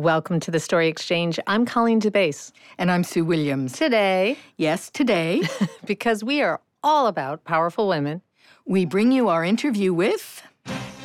Welcome to the Story Exchange. I'm Colleen DeBaise. And I'm Sue Williams. Today, Yes, today, because we are all about powerful women, we bring you our interview with.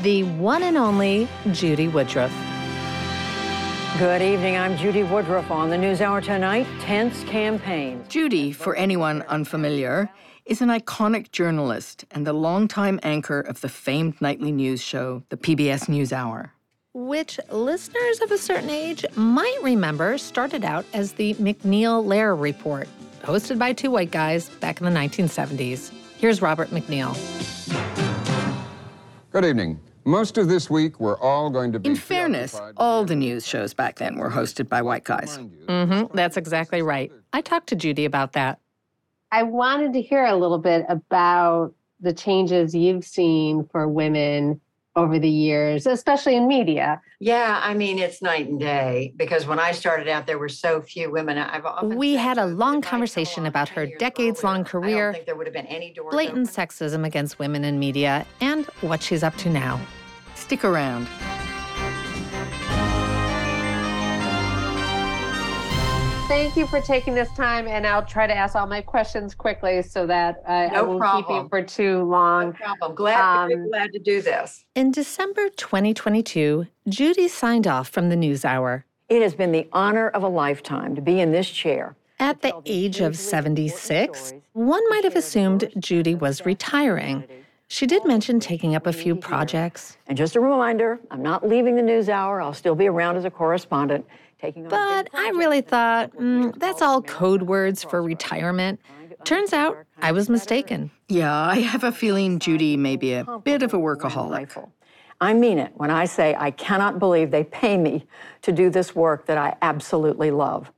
the one and only Judy Woodruff. Good evening. I'm Judy Woodruff on the NewsHour tonight. Tense campaign. Judy, for anyone unfamiliar, is an iconic journalist and the longtime anchor of the famed nightly news show, the PBS NewsHour. Which listeners of a certain age might remember started out as the MacNeil Lehrer Report, hosted by two white guys back in the 1970s. Here's Robert MacNeil. Good evening. Most of this week, we're all going to be. In fairness, all the news shows back then were hosted by white guys. Mm-hmm, that's exactly right. I talked to Judy about that. I wanted to hear a little bit about the changes you've seen for women over the years, especially in media. Yeah, I mean it's night and day because when I started out, there were so few women. I've often We had a long if I'd come conversation along about her decades-long earlier, I career, don't think there would have been any doors. Blatant open. sexism against women in media, and what she's up to now. Stick around. Thank you for taking this time, and I'll try to ask all my questions quickly so that I, I No won't keep you problem. for too long. No long. problem. Glad, very Um, glad to do this. In December 2022, Judy signed off from the NewsHour. It has been the honor of a lifetime to be in this chair. At the age of 76, one might have assumed Judy was retiring. She did mention taking up a few projects, And just a reminder, I'm not leaving the NewsHour. I'll still be around as a correspondent, taking on. but I really thought mm, that's all code words for retirement. Turns out I was mistaken. Yeah, I have a feeling Judy may be a bit of a workaholic. I mean it when I say I cannot believe they pay me to do this work that I absolutely love.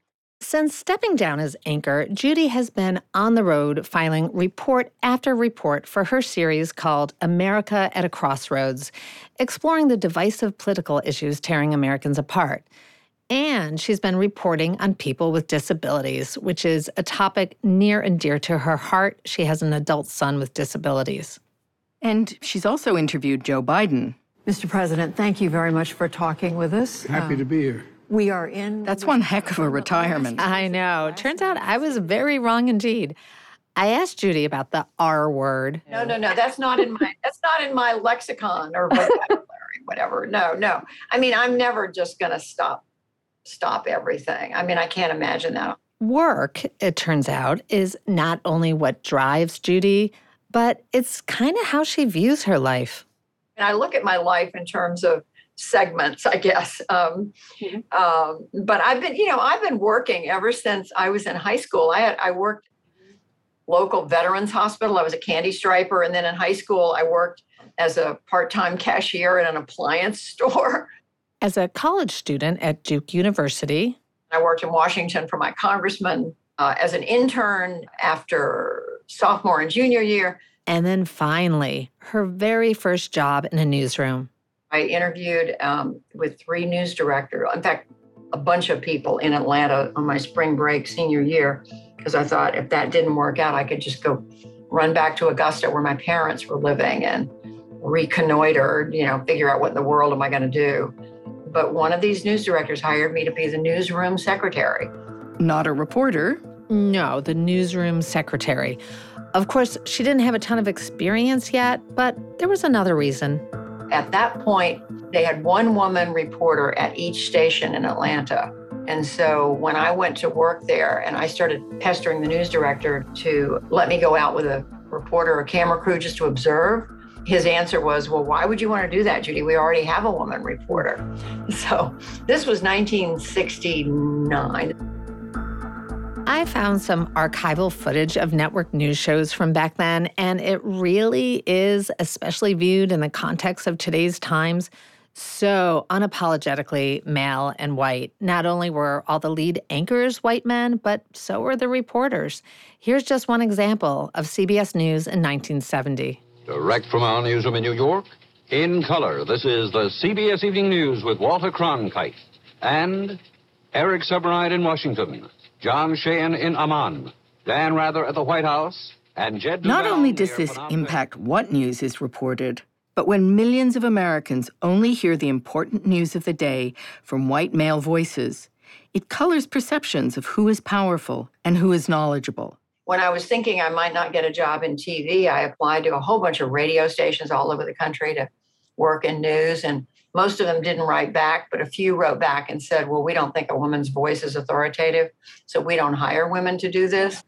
Since stepping down as anchor, Judy has been on the road filing report after report for her series called America at a Crossroads, exploring the divisive political issues tearing Americans apart. And she's been reporting on people with disabilities, which is a topic near and dear to her heart. She has an adult son with disabilities. And she's also interviewed Joe Biden. Mr. President, thank you very much for talking with us. Happy to be here. Um, we are in. That's one heck of a retirement. I know. Turns out I was very wrong indeed. I asked Judy about the R word. No, no, no. That's not in my. That's not in my lexicon or vocabulary, whatever. No, no. I mean, I'm never just going to stop, stop everything. I mean, I can't imagine that. Work, it turns out, is not only what drives Judy, but it's kind of how she views her life. And I look at my life in terms of segments, I guess. Um, um, but I've been, you know, I've been working ever since I was in high school. I had I worked local veterans hospital. I was a candy striper, and then in high school I worked as a part-time cashier at an appliance store. As a college student at Duke University, I worked in Washington for my congressman uh, as an intern after sophomore and junior year. and then finally, her very first job in a newsroom. I interviewed um, with three news directors, in fact, a bunch of people in Atlanta on my spring break senior year, because I thought if that didn't work out, I could just go run back to Augusta where my parents were living and reconnoiter, you know, figure out what in the world am I going to do. But one of these news directors hired me to be the newsroom secretary. Not a reporter. No, the newsroom secretary. Of course, she didn't have a ton of experience yet, but there was another reason. At that point, they had one woman reporter at each station in Atlanta. And so when I went to work there and I started pestering the news director to let me go out with a reporter or camera crew just to observe, his answer was, Well, why would you want to do that, Judy? We already have a woman reporter. So this was 1969. I found some archival footage of network news shows from back then, and it really is, especially viewed in the context of today's times, so unapologetically male and white. Not only were all the lead anchors white men, but so were the reporters. Here's just one example of CBS News in 1970. Direct from our newsroom in New York, in color, this is the CBS Evening News with Walter Cronkite and Eric Sevareid in Washington, John Sheehan in Amman, Dan Rather at the White House, and Jed Not Duvall only does this impact what news is reported, But when millions of Americans only hear the important news of the day from white male voices, it colors perceptions of who is powerful and who is knowledgeable. When I was thinking I might not get a job in TV, I applied to a whole bunch of radio stations all over the country to work in news. And most of them didn't write back, but a few wrote back and said, Well, we don't think a woman's voice is authoritative, so we don't hire women to do this.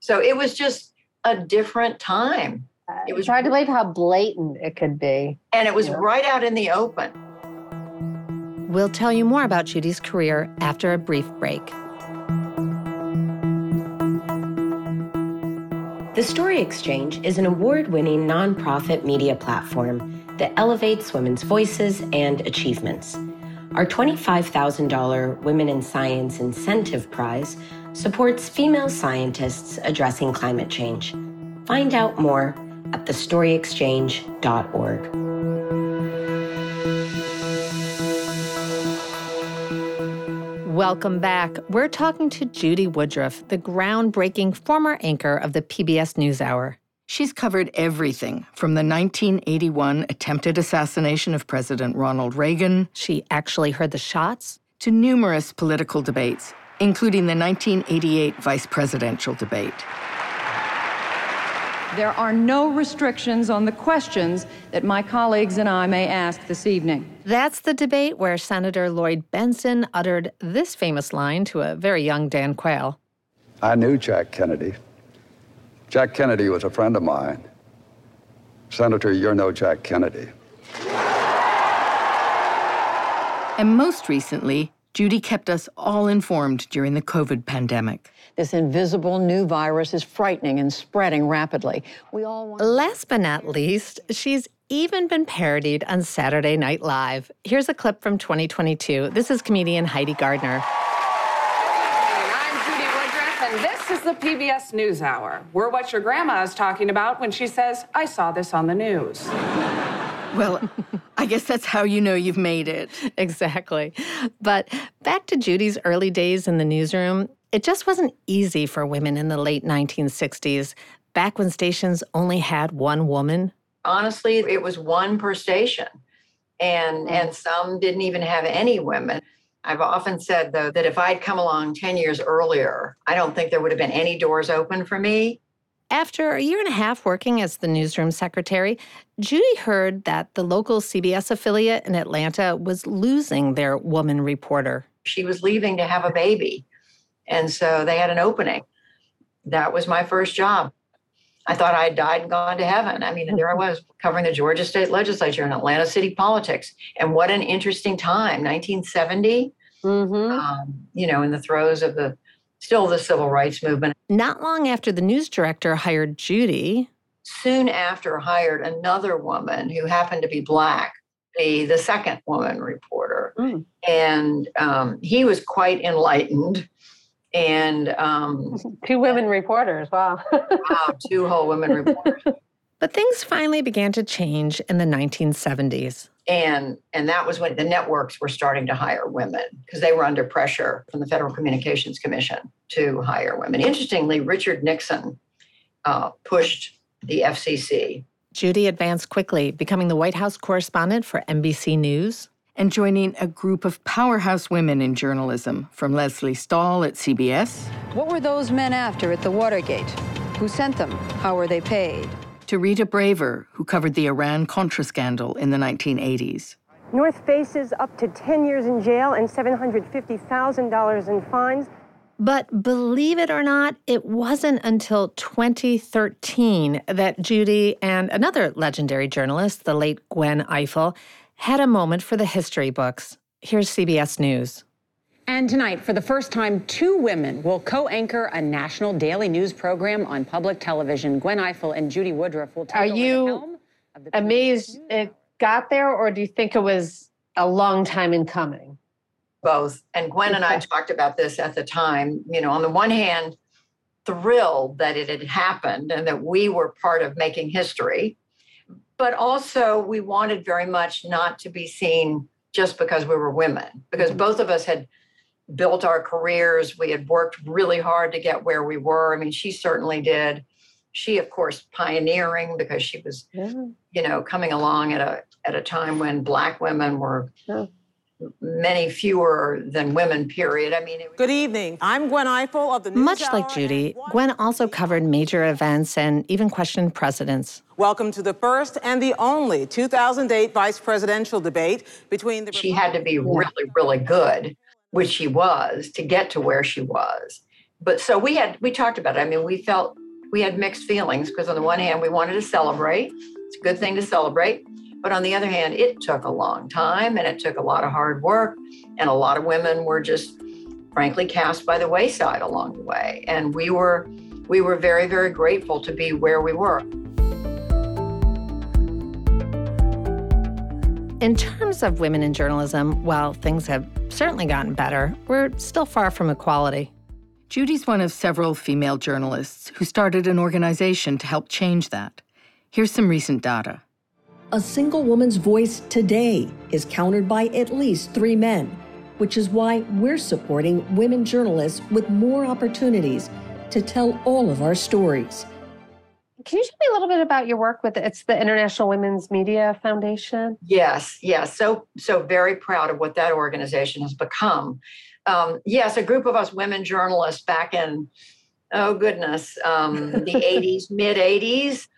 So it was just a different time. Uh, it was hard to believe how blatant it could be. And it was yeah. right out in the open. We'll tell you more about Judy's career after a brief break. The Story Exchange is an award winning nonprofit media platform that elevates women's voices and achievements. Our $25,000 Women in Science Incentive Prize supports female scientists addressing climate change. Find out more at thestoryexchange.org. Welcome back. We're talking to Judy Woodruff, the groundbreaking former anchor of the PBS NewsHour. She's covered everything from the 1981 attempted assassination of President Ronald Reagan. She actually heard the shots. To numerous political debates, including the 1988 vice presidential debate. There are no restrictions on the questions that my colleagues and I may ask this evening. That's the debate where Senator Lloyd Bentsen uttered this famous line to a very young Dan Quayle. I knew Jack Kennedy. Jack Kennedy was a friend of mine. Senator, you're no Jack Kennedy. And most recently, Judy kept us all informed during the COVID pandemic. This invisible new virus is frightening and spreading rapidly. We all want Last but not least, she's even been parodied on Saturday Night Live. Here's a clip from 2022. This is comedian Heidi Gardner. I'm Judy Woodruff, and this is the PBS NewsHour. We're what your grandma is talking about when she says, I saw this on the news. Well, I guess that's how you know you've made it. Exactly. But back to Judy's early days in the newsroom, it just wasn't easy for women in the late 1960s, back when stations only had one woman. Honestly, it was one per station, and, mm. and some didn't even have any women. I've often said, though, that if I'd come along 10 years earlier, I don't think there would have been any doors open for me. After a year and a half working as the newsroom secretary, Judy heard that the local CBS affiliate in Atlanta was losing their woman reporter. She was leaving to have a baby. And so they had an opening. That was my first job. I thought I had died and gone to heaven. I mean, there I was covering the Georgia State Legislature and Atlanta City politics. And what an interesting time, 1970, mm-hmm. um, you know, in the throes of the still the civil rights movement. Not long after the news director hired Judy, soon after hired another woman who happened to be black, the, the second woman reporter. Mm. And um, he was quite enlightened and um, two women reporters. Wow. wow, two whole women reporters. But things finally began to change in the 1970s. And and that was when the networks were starting to hire women because they were under pressure from the Federal Communications Commission to hire women. Interestingly, Richard Nixon uh, pushed the FCC. Judy advanced quickly, becoming the White House correspondent for NBC News and joining a group of powerhouse women in journalism, from Lesley Stahl at CBS. What were those men after at the Watergate? Who sent them? How were they paid? To Rita Braver, who covered the Iran Contra scandal in the 1980s. North faces up to 10 years in jail and $750,000 in fines. But believe it or not, it wasn't until 2013 that Judy and another legendary journalist, the late Gwen Ifill, had a moment for the history books. Here's CBS News. And tonight, for the first time, two women will co anchor a national daily news program on public television. Gwen Ifill and Judy Woodruff will take the helm. Are you amazed it got there, or do you think it was a long time in coming? Both. And Gwen and I talked about this at the time. You know, on the one hand, thrilled that it had happened and that we were part of making history but also we wanted very much not to be seen just because we were women, because mm-hmm. both of us had built our careers. We had worked really hard to get where we were. I mean, she certainly did. she of course pioneering because she was yeah. you know coming along at a at a time when black women were yeah. Many fewer than women period. I mean was- good evening. I'm gwen ifill of the News much like judy gwen also covered major events and even questioned presidents. Welcome to the first and the only 2008 vice presidential debate between the she had to be really really good which she was to get to where she was. But so we had we talked about it. I mean we felt we had mixed feelings because on the one hand we wanted to celebrate. It's a good thing to celebrate but on the other hand it took a long time and it took a lot of hard work and a lot of women were just frankly cast by the wayside along the way and we were we were very very grateful to be where we were in terms of women in journalism while things have certainly gotten better we're still far from equality Judy's one of several female journalists who started an organization to help change that. Here's some recent data. A single woman's voice today is countered by at least three men, which is why we're supporting women journalists with more opportunities to tell all of our stories. Can you tell me a little bit about your work with it's the International Women's Media Foundation? Yes, yes. So so very proud of what that organization has become um, yes, a group of us women journalists back in, oh goodness, um, the 80s, mid 80s,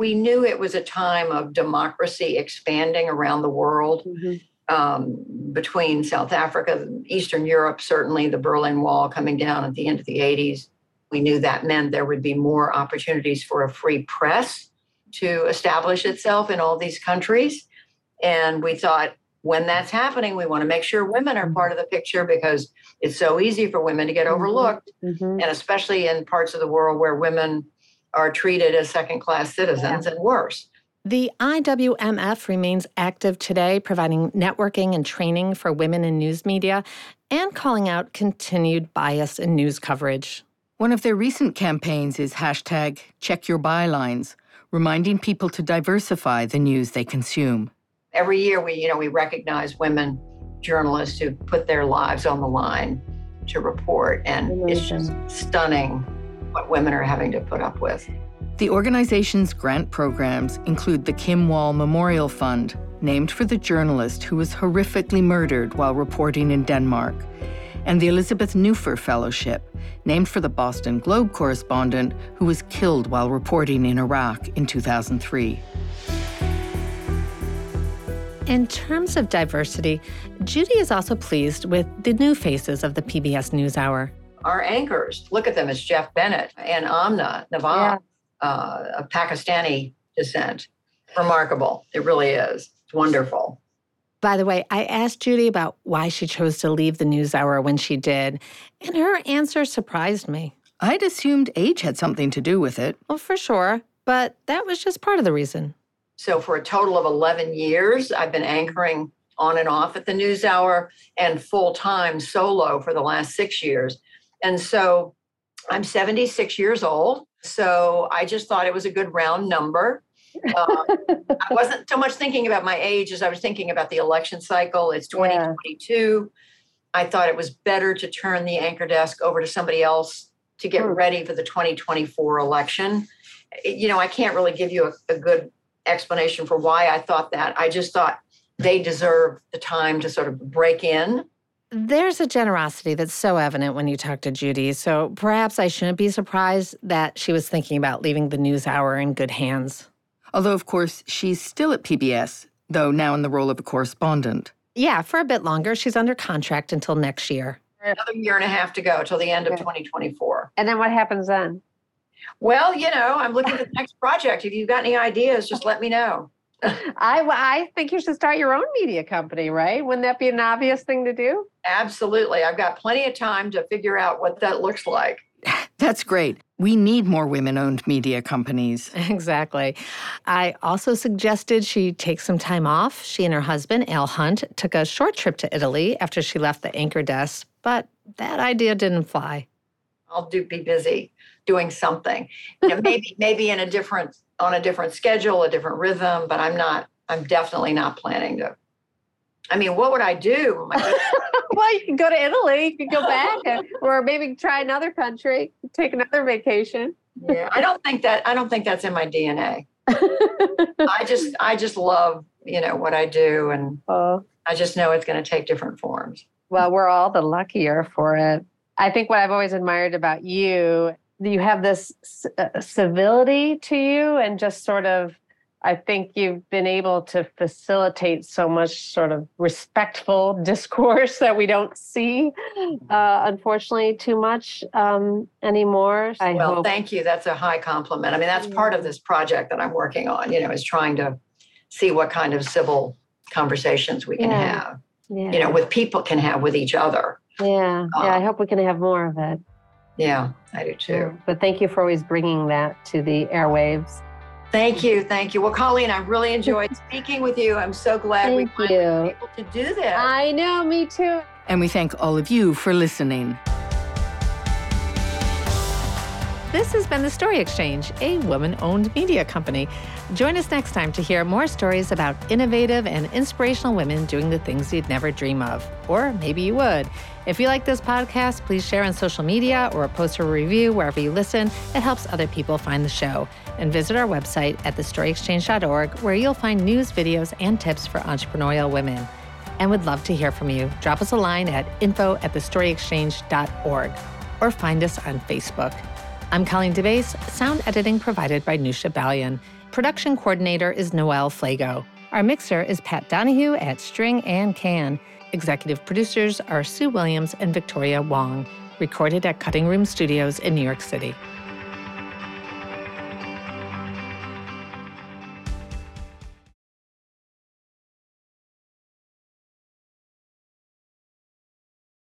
we knew it was a time of democracy expanding around the world. Mm-hmm. Um, between South Africa, Eastern Europe, certainly the Berlin Wall coming down at the end of the 80s. We knew that meant there would be more opportunities for a free press to establish itself in all these countries. And we thought when that's happening, we want to make sure women are part of the picture because it's so easy for women to get mm-hmm. overlooked, mm-hmm. and especially in parts of the world where women are treated as second class citizens yeah. and worse. The IWMF remains active today, providing networking and training for women in news media and calling out continued bias in news coverage. One of their recent campaigns is hashtag check your bylines, reminding people to diversify the news they consume every year we you know we recognize women journalists who put their lives on the line to report and Amazing. it's just stunning what women are having to put up with the organization's grant programs include the kim wall memorial fund named for the journalist who was horrifically murdered while reporting in denmark and the Elizabeth Neuffer Fellowship, named for the Boston Globe correspondent who was killed while reporting in Iraq in 2003. In terms of diversity, Judy is also pleased with the new faces of the PBS NewsHour. Our anchors, look at them, it's Jeff Bennett and Amna Nawaz, yeah. uh, of Pakistani descent. Remarkable. It really is. It's wonderful. By the way, I asked Judy about why she chose to leave the NewsHour when she did, and her answer surprised me. I'd assumed age had something to do with it. Well, for sure, but that was just part of the reason. So for a total of 11 years, I've been anchoring on and off at the NewsHour and full time solo for the last six years. And so I'm 76 years old. So I just thought it was a good round number. Um, I wasn't so much thinking about my age as I was thinking about the election cycle. It's 2022. Yeah. I thought it was better to turn the anchor desk over to somebody else to get hmm. ready for the 2024 election. You know, I can't really give you a, a good explanation for why I thought that. I just thought they deserve the time to sort of break in. There's a generosity that's so evident when you talk to Judy. So perhaps I shouldn't be surprised that she was thinking about leaving the news hour in good hands. Although, of course, she's still at PBS, though now in the role of a correspondent. Yeah, for a bit longer. She's under contract until next year. Another year and a half to go till the end of 2024. And then what happens then? Well, you know, I'm looking at the next project. If you've got any ideas, just let me know. I, I think you should start your own media company, right? Wouldn't that be an obvious thing to do? Absolutely. I've got plenty of time to figure out what that looks like. That's great. We need more women owned media companies. Exactly. I also suggested she take some time off. She and her husband, Al Hunt, took a short trip to Italy after she left the anchor desk, but that idea didn't fly. I'll do be busy doing something. You know, maybe maybe in a different on a different schedule, a different rhythm, but I'm not I'm definitely not planning to. I mean, what would I do? well, you can go to Italy, you can go back, or maybe try another country, take another vacation. yeah, I don't think that I don't think that's in my DNA. I just I just love you know what I do, and oh. I just know it's going to take different forms. Well, we're all the luckier for it. I think what I've always admired about you, you have this uh, civility to you, and just sort of I think you've been able to facilitate so much sort of respectful discourse that we don't see, uh, unfortunately, too much um, anymore. I well, hope. thank you. That's a high compliment. I mean, that's part of this project that I'm working on. You know, is trying to see what kind of civil conversations we can yeah. have. Yeah. You know, with people can have with each other. Yeah, um, yeah. I hope we can have more of it. Yeah, I do too. But thank you for always bringing that to the airwaves. Thank you, thank you. Well, Colleen, I really enjoyed speaking with you. I'm so glad thank we were able to do this. I know, me too. And we thank all of you for listening. This has been The Story Exchange, a woman owned media company. Join us next time to hear more stories about innovative and inspirational women doing the things you'd never dream of. Or maybe you would. If you like this podcast, please share on social media or post a review wherever you listen. It helps other people find the show. And visit our website at thestoryexchange.org, where you'll find news, videos, and tips for entrepreneurial women. And would love to hear from you. Drop us a line at info at thestoryexchange.org or find us on Facebook. I'm Colleen DeBaise, sound editing provided by Nusha Balian. Production coordinator is Noelle Flago. Our mixer is Pat Donahue at String and Can. Executive producers are Sue Williams and Victoria Wong. Recorded at Cutting Room Studios in New York City.